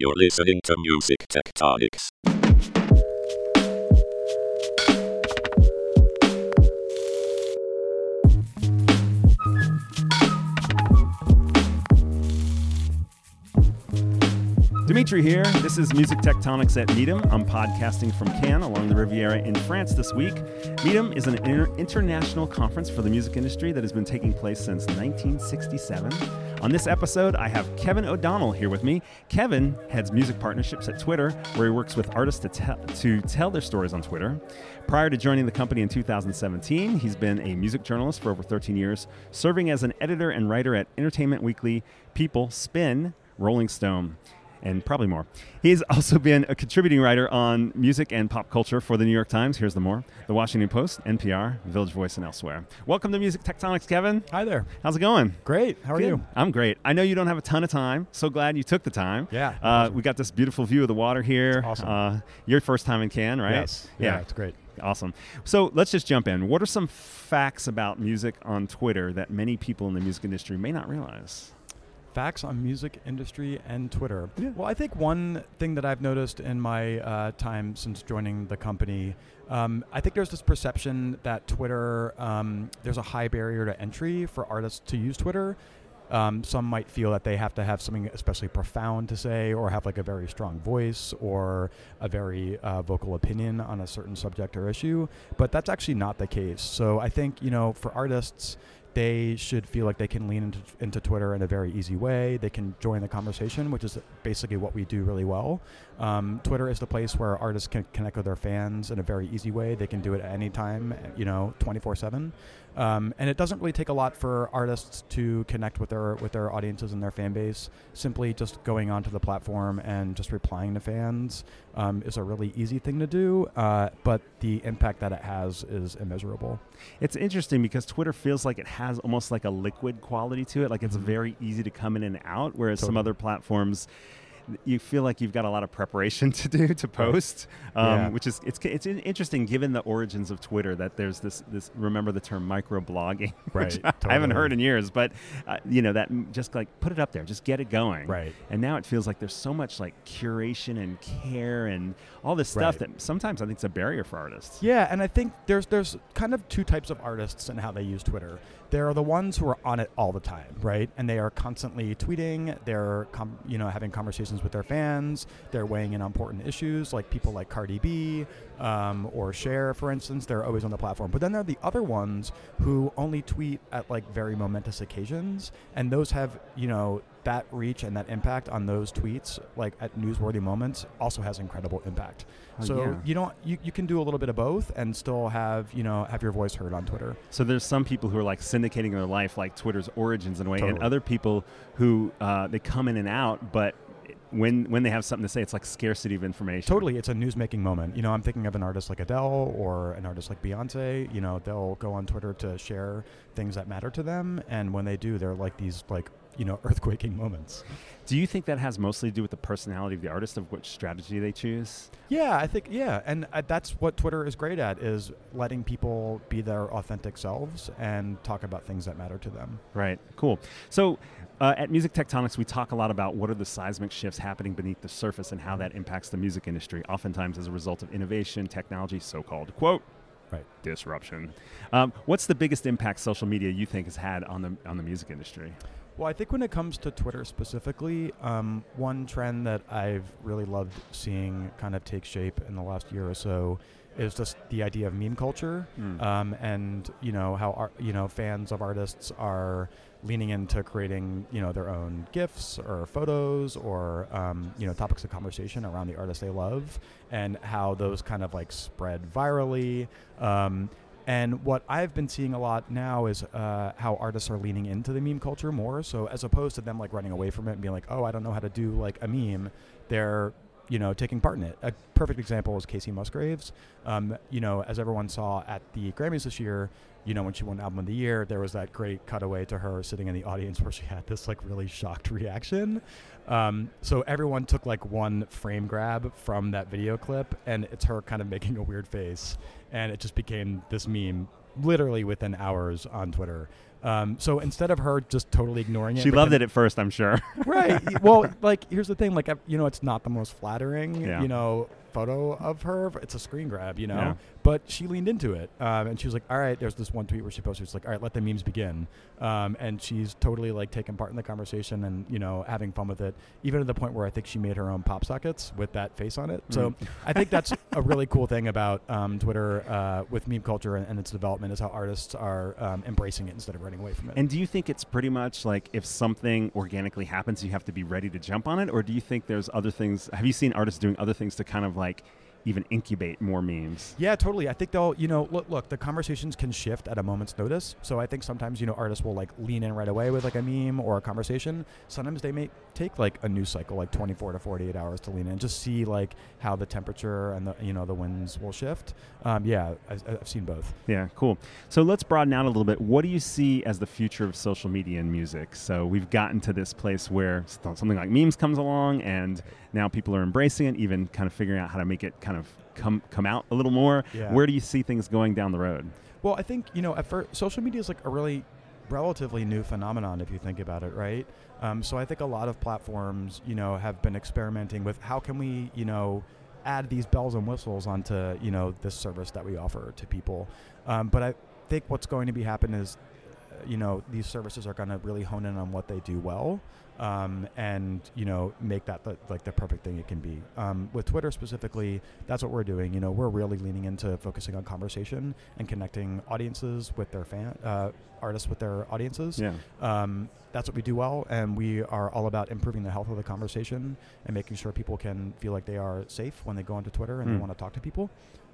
You're listening to Music Tectonics. Dmitri here. This is Music Tectonics at Midem. I'm podcasting from Cannes along the Riviera in France this week. Midem is an inter- international conference for the music industry that has been taking place since 1967. On this episode, I have Kevin O'Donnell here with me. Kevin heads music partnerships at Twitter, where he works with artists to, te- to tell their stories on Twitter. Prior to joining the company in 2017, he's been a music journalist for over 13 years, serving as an editor and writer at Entertainment Weekly, People, Spin, Rolling Stone and probably more. He's also been a contributing writer on music and pop culture for the New York Times. Here's the more The Washington Post, NPR, Village Voice, and elsewhere. Welcome to Music Tectonics, Kevin. Hi there. How's it going? Great. How are Good. you? I'm great. I know you don't have a ton of time. So glad you took the time. Yeah, Uh, awesome. We got this beautiful view of the water here. awesome. Uh, your first time in Cannes, right? Yes. Yeah, it's great. Awesome. So let's just jump in. What are some facts about music on Twitter that many people in the music industry may not realize? Facts on music industry and Twitter. Yeah. Well, I think one thing that I've noticed in my uh, time since joining the company, um, I think there's this perception that Twitter, um, there's a high barrier to entry for artists to use Twitter. Um, some might feel that they have to have something especially profound to say, or have like a very strong voice, or a very uh, vocal opinion on a certain subject or issue. But that's actually not the case. So I think you know, for artists, they should feel like they can lean into, into Twitter in a very easy way. They can join the conversation, which is basically what we do really well. Um, Twitter is the place where artists can connect with their fans in a very easy way. They can do it at any time, you know, 24 7. Um, and it doesn't really take a lot for artists to connect with their with their audiences and their fan base. Simply just going onto the platform and just replying to fans um, is a really easy thing to do. Uh, but the impact that it has is immeasurable. It's interesting because Twitter feels like it has almost like a liquid quality to it. Like it's Mhm. very easy to come in and out, whereas some other platforms, you feel like you've got a lot of preparation to do to post, um, Yeah. which is it's it's interesting given the origins of Twitter that there's this this remember the term microblogging, which Right, I haven't heard in years, but uh, you know that just like put it up there, just get it going, Right. And now it feels like there's so much like curation and care and all this stuff Right. that sometimes I think it's a barrier for artists. Yeah, and I think there's there's kind of two types of artists and how they use Twitter. There are the ones who are on it all the time, right? And they are constantly tweeting. They're com- you know having conversations with their fans. They're weighing in on important issues, like people like Cardi B um, or Cher, for instance. They're always on the platform. But then there are the other ones who only tweet at like very momentous occasions, and those have you know that reach and that impact on those tweets, like at newsworthy moments, also has incredible impact. Oh, so yeah. you don't you, you can do a little bit of both and still have you know have your voice heard on Twitter. So there's some people who are like syndicating their life, like Twitter's origins in a way, and other people who uh, they come in and out, but when when they have something to say, it's like scarcity of information. Totally, it's a news making moment. You know, I'm thinking of an artist like Adele or an artist like Beyonce. You know, they'll go on Twitter to share things that matter to them, and when they do, they're like these like you know earthquaking moments. Do you think that has mostly to do with the personality of the artist, of which strategy they choose? Yeah, I think yeah, and uh, that's what Twitter is great at is letting people be their authentic selves and talk about things that matter to them. Right. Cool. So. Uh, at Music Tectonics, we talk a lot about what are the seismic shifts happening beneath the surface and how that impacts the music industry, oftentimes as a result of innovation, technology, so called, quote, Right. disruption. Um, what's the biggest impact social media you think has had on the, on the music industry? Well, I think when it comes to Twitter specifically, um, one trend that I've really loved seeing kind of take shape in the last year or so is just the idea of meme culture, Mm. um, and you know how ar- you know fans of artists are leaning into creating you know their own gifs or photos or um, you know topics of conversation around the artist they love, and how those kind of like spread virally. Um, and what I've been seeing a lot now is uh, how artists are leaning into the meme culture more. So as opposed to them like running away from it and being like, "Oh, I don't know how to do like a meme," they're you know taking part in it. A perfect example is Kacey Musgraves. Um, you know, as everyone saw at the Grammys this year, you know when she won Album of the Year, there was that great cutaway to her sitting in the audience where she had this like really shocked reaction. Um, so everyone took like one frame grab from that video clip, and it's her kind of making a weird face, and it just became this meme literally within hours on Twitter. Um, so instead of her just totally ignoring it, She loved it at first, I'm sure. right. Well, like here's the thing, like I- you know, it's not the most flattering, Yeah. you know, photo of her. It's a screen grab, you know. Yeah. But she leaned into it, um, and she was like, "All right." There's this one tweet where she posted, "It's like, all right, let the memes begin," um, and she's totally like taking part in the conversation and you know having fun with it, even to the point where I think she made her own pop sockets with that face on it. So Mm. I think that's a really cool thing about um, Twitter uh, with meme culture and, and its development is how artists are um, embracing it instead of running away from it. And do you think it's pretty much like if something organically happens, you have to be ready to jump on it? Or do you think there's other things? Have you seen artists doing other things to kind of like even incubate more memes? Yeah, totally. I think they'll, you know, look, look, the conversations can shift at a moment's notice. So I think sometimes, you know, artists will like lean in right away with like a meme or a conversation. Sometimes they may take like a news cycle, like 24 to 48 hours to lean in, just see like how the temperature and the, you know, the winds will shift. Um, yeah, I, I've seen both. Yeah, cool. So let's broaden out a little bit. What do you see as the future of social media and music? So we've gotten to this place where something like memes comes along, and now people are embracing it, even kind of figuring out how to make it kind of come come out a little more. Yeah. Where do you see things going down the road? Well, I think you know, at first, social media is like a really relatively new phenomenon if you think about it, right? Um, so I think a lot of platforms, you know, have been experimenting with how can we, you know, add these bells and whistles onto, you know, this service that we offer to people. Um, but I think what's going to be happen is, uh, you know, these services are going to really hone in on what they do well. Um, and you know make that the, like the perfect thing it can be. Um, with Twitter specifically, that's what we're doing. You know, we're really leaning into focusing on conversation and connecting audiences with their fan uh, artists with their audiences. Yeah. Um, that's what we do well, and we are all about improving the health of the conversation and making sure people can feel like they are safe when they go onto Twitter and Mm. they want to talk to people.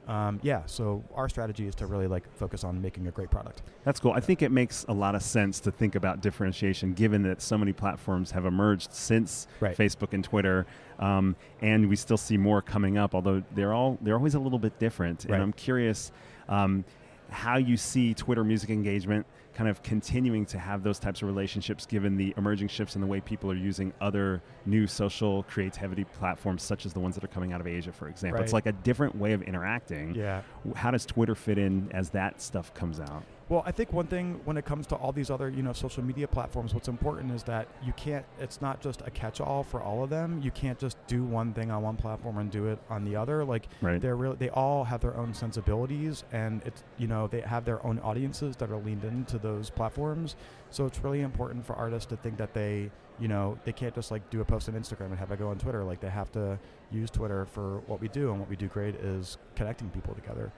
Um, yeah, so our strategy is to really like focus on making a great product. That's cool. I think it makes a lot of sense to think about differentiation, given that so many platforms have emerged since Right. Facebook and Twitter, um, and we still see more coming up. Although they're all they're always a little bit different. Right. And I'm curious um, how you see Twitter music engagement kind of continuing to have those types of relationships, given the emerging shifts in the way people are using other new social creativity platforms, such as the ones that are coming out of Asia, for example. It's like a different way of interacting. Yeah. How does Twitter fit in as that stuff comes out? Well, I think one thing when it comes to all these other, you know, social media platforms, what's important is that you can't. It's not just a catch-all for all of them. You can't just do one thing on one platform and do it on the other. Like Right. they're really, they all have their own sensibilities, and it's you know they have their own audiences that are leaned into those platforms. So it's really important for artists to think that they, you know, they can't just like do a post on Instagram and have it go on Twitter. Like they have to use Twitter for what we do, and what we do great is connecting people together.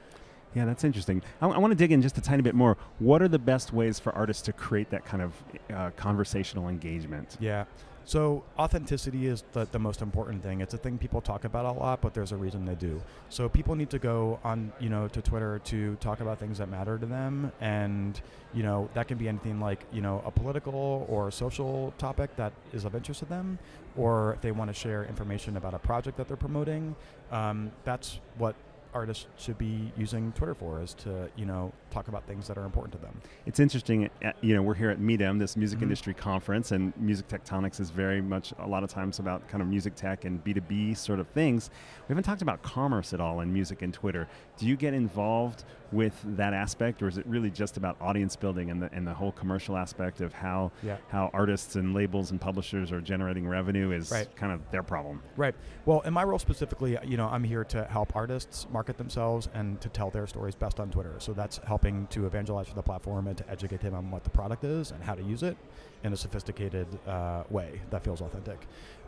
Yeah, that's interesting. I, want to dig in just a tiny bit more. What are the best ways for artists to create that kind of uh, conversational engagement? Yeah. So authenticity is the, the most important thing. It's a thing people talk about a lot, but there's a reason they do. So people need to go on, you know, to Twitter to talk about things that matter to them, and you know that can be anything like you know a political or social topic that is of interest to them, or if they want to share information about a project that they're promoting. Um, that's what artists should be using Twitter for is to you know talk about things that are important to them. It's interesting. uh, You know, we're here at Midem, this music Mhm. industry conference, and music tectonics is very much a lot of times about kind of music tech and B two B sort of things. We haven't talked about commerce at all in music and Twitter. Do you get involved with that aspect, or is it really just about audience building and the and the whole commercial aspect of how Yeah. how artists and labels and publishers are generating revenue is Right. kind of their problem? Right. Well, in my role specifically, you know, I'm here to help artists market themselves and to tell their stories best on Twitter. So that's helping to evangelize for the platform and to educate them on what the product is and how to use it in a sophisticated uh, way that feels authentic.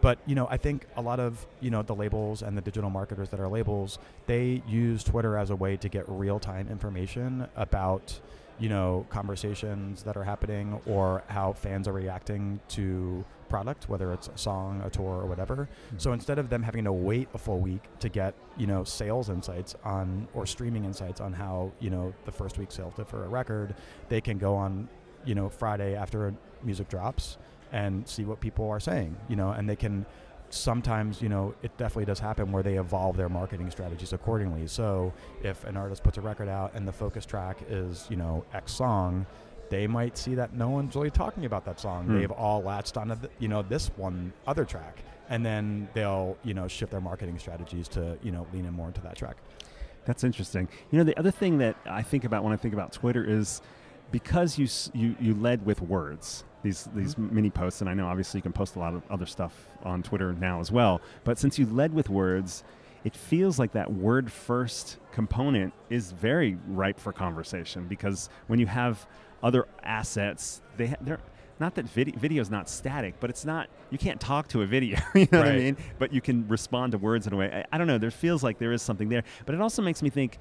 But you know, I think a lot of you know the labels and the digital marketers that are labels, they use Twitter as a way to get real time information about you know conversations that are happening or how fans are reacting to product whether it's a song a tour or whatever. Mm-hmm. So instead of them having to wait a full week to get you know sales insights on or streaming insights on how you know the first week sales did for a record they can go on you know friday after music drops and see what people are saying you know and they can sometimes you know it definitely does happen where they evolve their marketing strategies accordingly. So if an artist puts a record out and the focus track is you know x song they might see that no one's really talking about that song Hmm. they've all latched onto the, you know this one other track and then they'll you know shift their marketing strategies to you know lean in more into that track That's interesting. You know, the other thing that I think about when I think about Twitter is because you you you led with words these these Mm-hmm. mini posts, and I know obviously you can post a lot of other stuff on Twitter now as well. But since you led with words, it feels like that word first component is very ripe for conversation because when you have other assets, they they're not that vid- video is not static, but it's not. You can't talk to a video. you know what I mean? But you can respond to words in a way. I, I don't know. There feels like there is something there, but it also makes me think.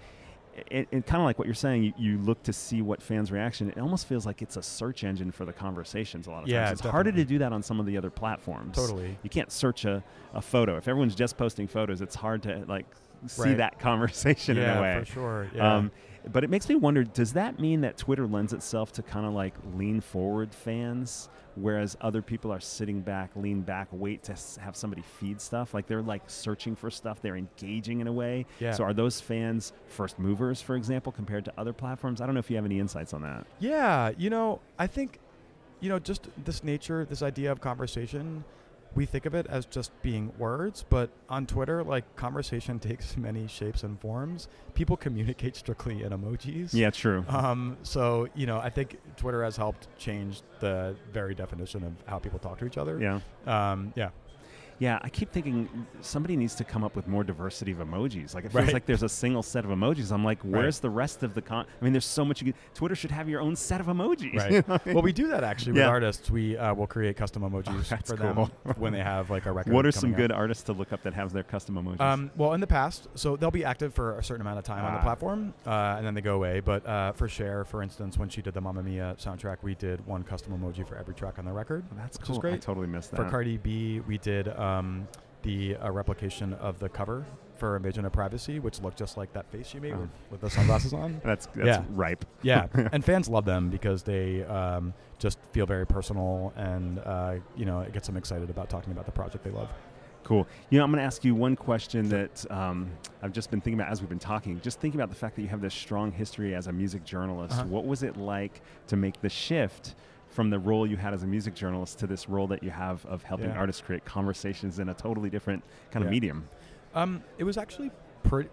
It, it kind of like what you're saying. You, you look to see what fans' reaction. It almost feels like it's a search engine for the conversations. A lot of Yeah, times, it's harder to do that on some of the other platforms. Totally. You can't search a, a photo. If everyone's just posting photos, it's hard to like see Right. that conversation yeah, in a way. Yeah for sure. Yeah. Um, but it makes me wonder: Does that mean that Twitter lends itself to kind of like lean forward fans, whereas other people are sitting back, lean back, wait to s- have somebody feed stuff? Like they're like searching for stuff, they're engaging in a way. Yeah. So are those fans first movers, for example, compared to other platforms? I don't know if you have any insights on that. Yeah, you know, I think, you know, just this nature, this idea of conversation, we think of it as just being words, but on Twitter, like conversation takes many shapes and forms. People communicate strictly in emojis. Yeah, true. Um, so, you know, I think Twitter has helped change the very definition of how people talk to each other. yeah. Um, yeah. Yeah, I keep thinking somebody needs to come up with more diversity of emojis. Like it feels Right. like there's a single set of emojis. I'm like, where's the rest of the con? I mean, there's so much. You can, Twitter should have your own set of emojis. Right. you know what I mean? well, we do that actually with Yeah. artists. We uh, will create custom emojis Oh, that's for cool. them when they have like a record. what are some coming out. good artists to look up that have their custom emojis? Um, well, in the past, so they'll be active for a certain amount of time on the Ah. platform, uh, and then they go away. But uh, for Cher, for instance, when she did the Mamma Mia soundtrack, we did one custom emoji for every track on the record. That's which is cool. I totally missed that. For Cardi B, we did um, the uh, replication of the cover for Invasion of Privacy, which looked just like that face you made Oh. with, with the sunglasses on. that's that's Yeah. ripe. Yeah, and fans love them because they um, just feel very personal, and uh, you know, it gets them excited about talking about the project they love. Cool. You know, I'm going to ask you one question that um, I've just been thinking about as we've been talking. Just thinking about the fact that you have this strong history as a music journalist. Uh-huh. What was it like to make the shift from the role you had as a music journalist to this role that you have of helping Yeah. artists create conversations in a totally different kind of medium? Um, it was actually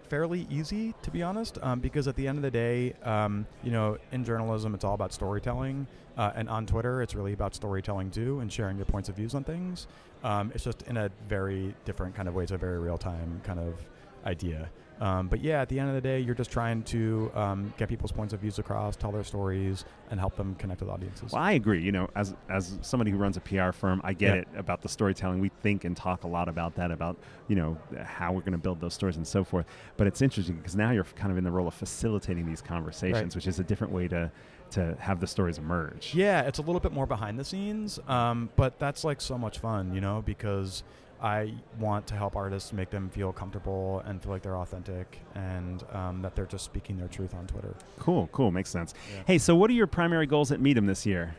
fairly easy, to be honest, um, because at the end of the day, um, you know, in journalism, it's all about storytelling, uh, and on Twitter, it's really about storytelling too, and sharing your points of views on things. Um, it's just in a very different kind of way. It's a very real time kind of idea. Um, but yeah, at the end of the day, you're just trying to um, get people's points of views across, tell their stories, and help them connect with audiences. Well, I agree. You know, as as somebody who runs a PR firm, I get Yeah. it about the storytelling. We think and talk a lot about that, about you know how we're going to build those stories and so forth. But it's interesting because now you're kind of in the role of facilitating these conversations, which is a different way to to have the stories emerge. Yeah, it's a little bit more behind the scenes, um, but that's like so much fun, you know, because I want to help artists make them feel comfortable and feel like they're authentic and um, that they're just speaking their truth on Twitter. Cool, cool, makes sense. Yeah. Hey, so what are your primary goals at Midem this year?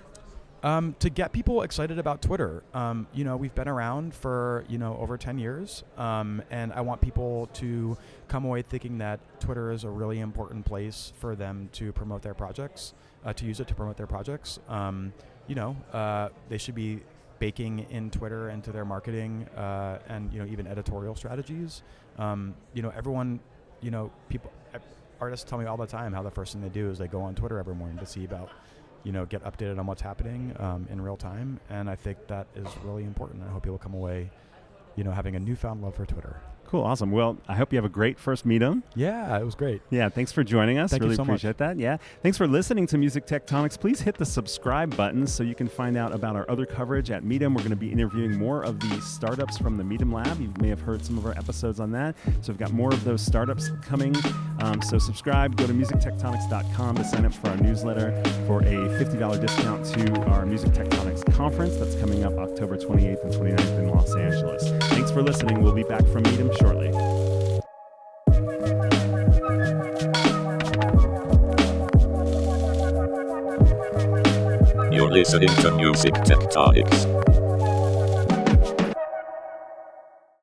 Um, to get people excited about Twitter, um, you know, we've been around for you know over ten years, um, and I want people to come away thinking that Twitter is a really important place for them to promote their projects, uh, to use it to promote their projects. Um, you know, uh, they should be baking in Twitter into their marketing uh, and you know even editorial strategies. Um, you know, everyone, you know, people, uh, artists tell me all the time how the first thing they do is they go on Twitter every morning to see about you know, get updated on what's happening um, in real time. And I think that is really important. I hope people come away, you know, having a newfound love for Twitter. Cool, awesome. Well, I hope you have a great first Midem. Yeah, it was great. Yeah, thanks for joining us. Thank you really so much. appreciate that. Yeah. Thanks for listening to Music Tectonics. Please hit the subscribe button so you can find out about our other coverage at Midem. We're going to be interviewing more of the startups from the Midem Lab. You may have heard some of our episodes on that. So we've got more of those startups coming. Um, so subscribe. Go to musictectonics.com to sign up for our newsletter for a $50 discount to our Music Tectonics conference that's coming up October 28th and 29th in Los Angeles. Thanks for listening. We'll be back from Midem shortly. You're listening to Music Tectonics.